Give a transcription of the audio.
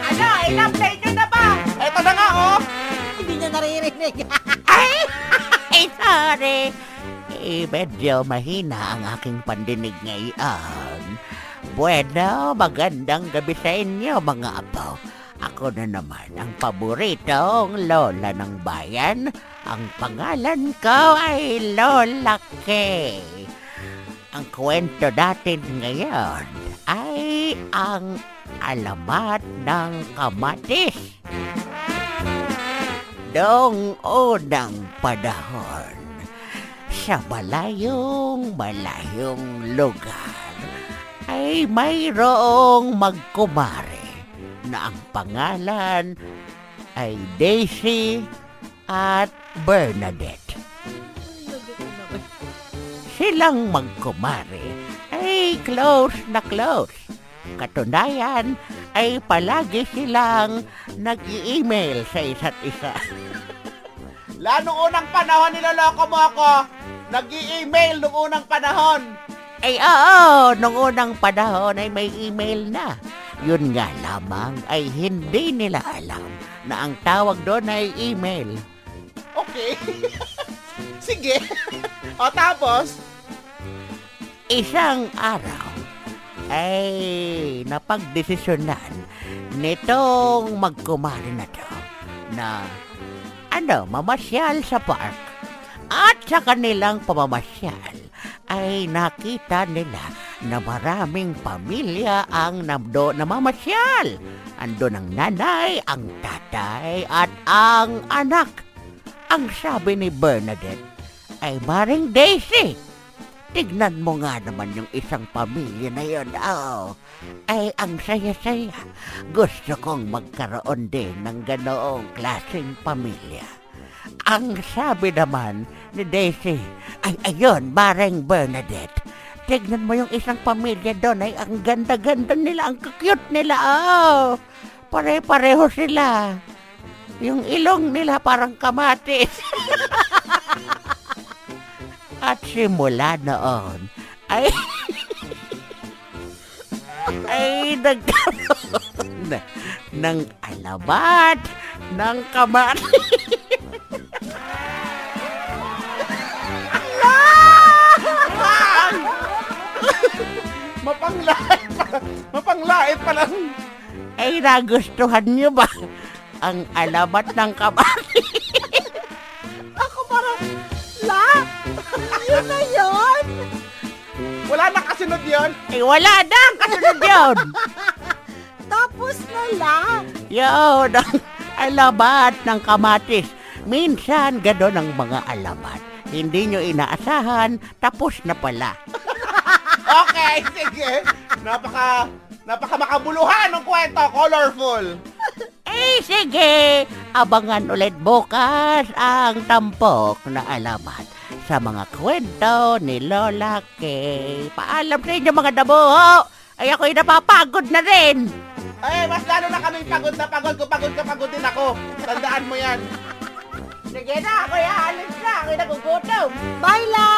Ano, ilang plate nyo na ba? Eto na nga, oh! Hindi niya naririnig. Ay, ay, sorry. Eh, medyo mahina ang aking pandinig ngayon. Bueno, magandang gabi sa inyo, mga apo. Ako na naman ang paboritong lola ng bayan. Ang pangalan ko ay Lola Kay. Ang kwento natin ngayon ang alamat ng kamatis. Noong unang panahon, sa malayong malayong lugar, ay mayroong magkumare na ang pangalan ay Daisy at Bernadette. Silang magkumare ay close na close. Katunayan ay palagi silang nag-i-email sa isa't isa. La, nung unang panahon niloloko mo ako. Nag-i-email nung unang panahon. Ay oo, nung unang panahon ay may email na. Yun nga lamang ay hindi nila alam na ang tawag doon ay email. Okay. Sige. o tapos, Isang araw ay napagdesisyonan nitong magkumari na to na ano, mamasyal sa park. At sa kanilang pamamasyal ay nakita nila na maraming pamilya ang namdo na mamasyal. Ando ang nanay, ang tatay, at ang anak. Ang sabi ni Bernadette ay Maring Daisy. Tignan mo nga naman yung isang pamilya na yun. Oh, ay ang saya-saya. Gusto kong magkaroon din ng ganoong klaseng pamilya. Ang sabi naman ni Daisy, ay ayun, Maring Bernadette. Tignan mo yung isang pamilya doon, ay ang ganda-ganda nila, ang cute nila. Oh, pare-pareho sila. Yung ilong nila parang kamatis. At simula noon, ay ay nagkaroon na ng alamat ng kamatis. mapanglait pa. Mapanglait pa lang. Ay nagustuhan niyo ba ang alamat ng kamatis? Yun na yun. Wala na kasunod yun. Ay wala na ang kasunod yun. Tapos na la. Yun ang alamat ng kamatis. Minsan gano'n ang mga alamat. Hindi nyo inaasahan, tapos na pala. Okay, sige. Napaka, napaka makabuluhan ng kwento. Colorful. Eh sige, abangan ulit bukas ang tampok na alamat sa mga kwento ni Lola Kay. Paalam sa inyo mga dabuho, ay ako'y napapagod na rin. Ay, mas lalo na kami pagod na pagod. Kung pagod ka, pagod din ako. Tandaan mo yan. Sige na, ako'y aalis na, ako'y nagugutom. Bye la.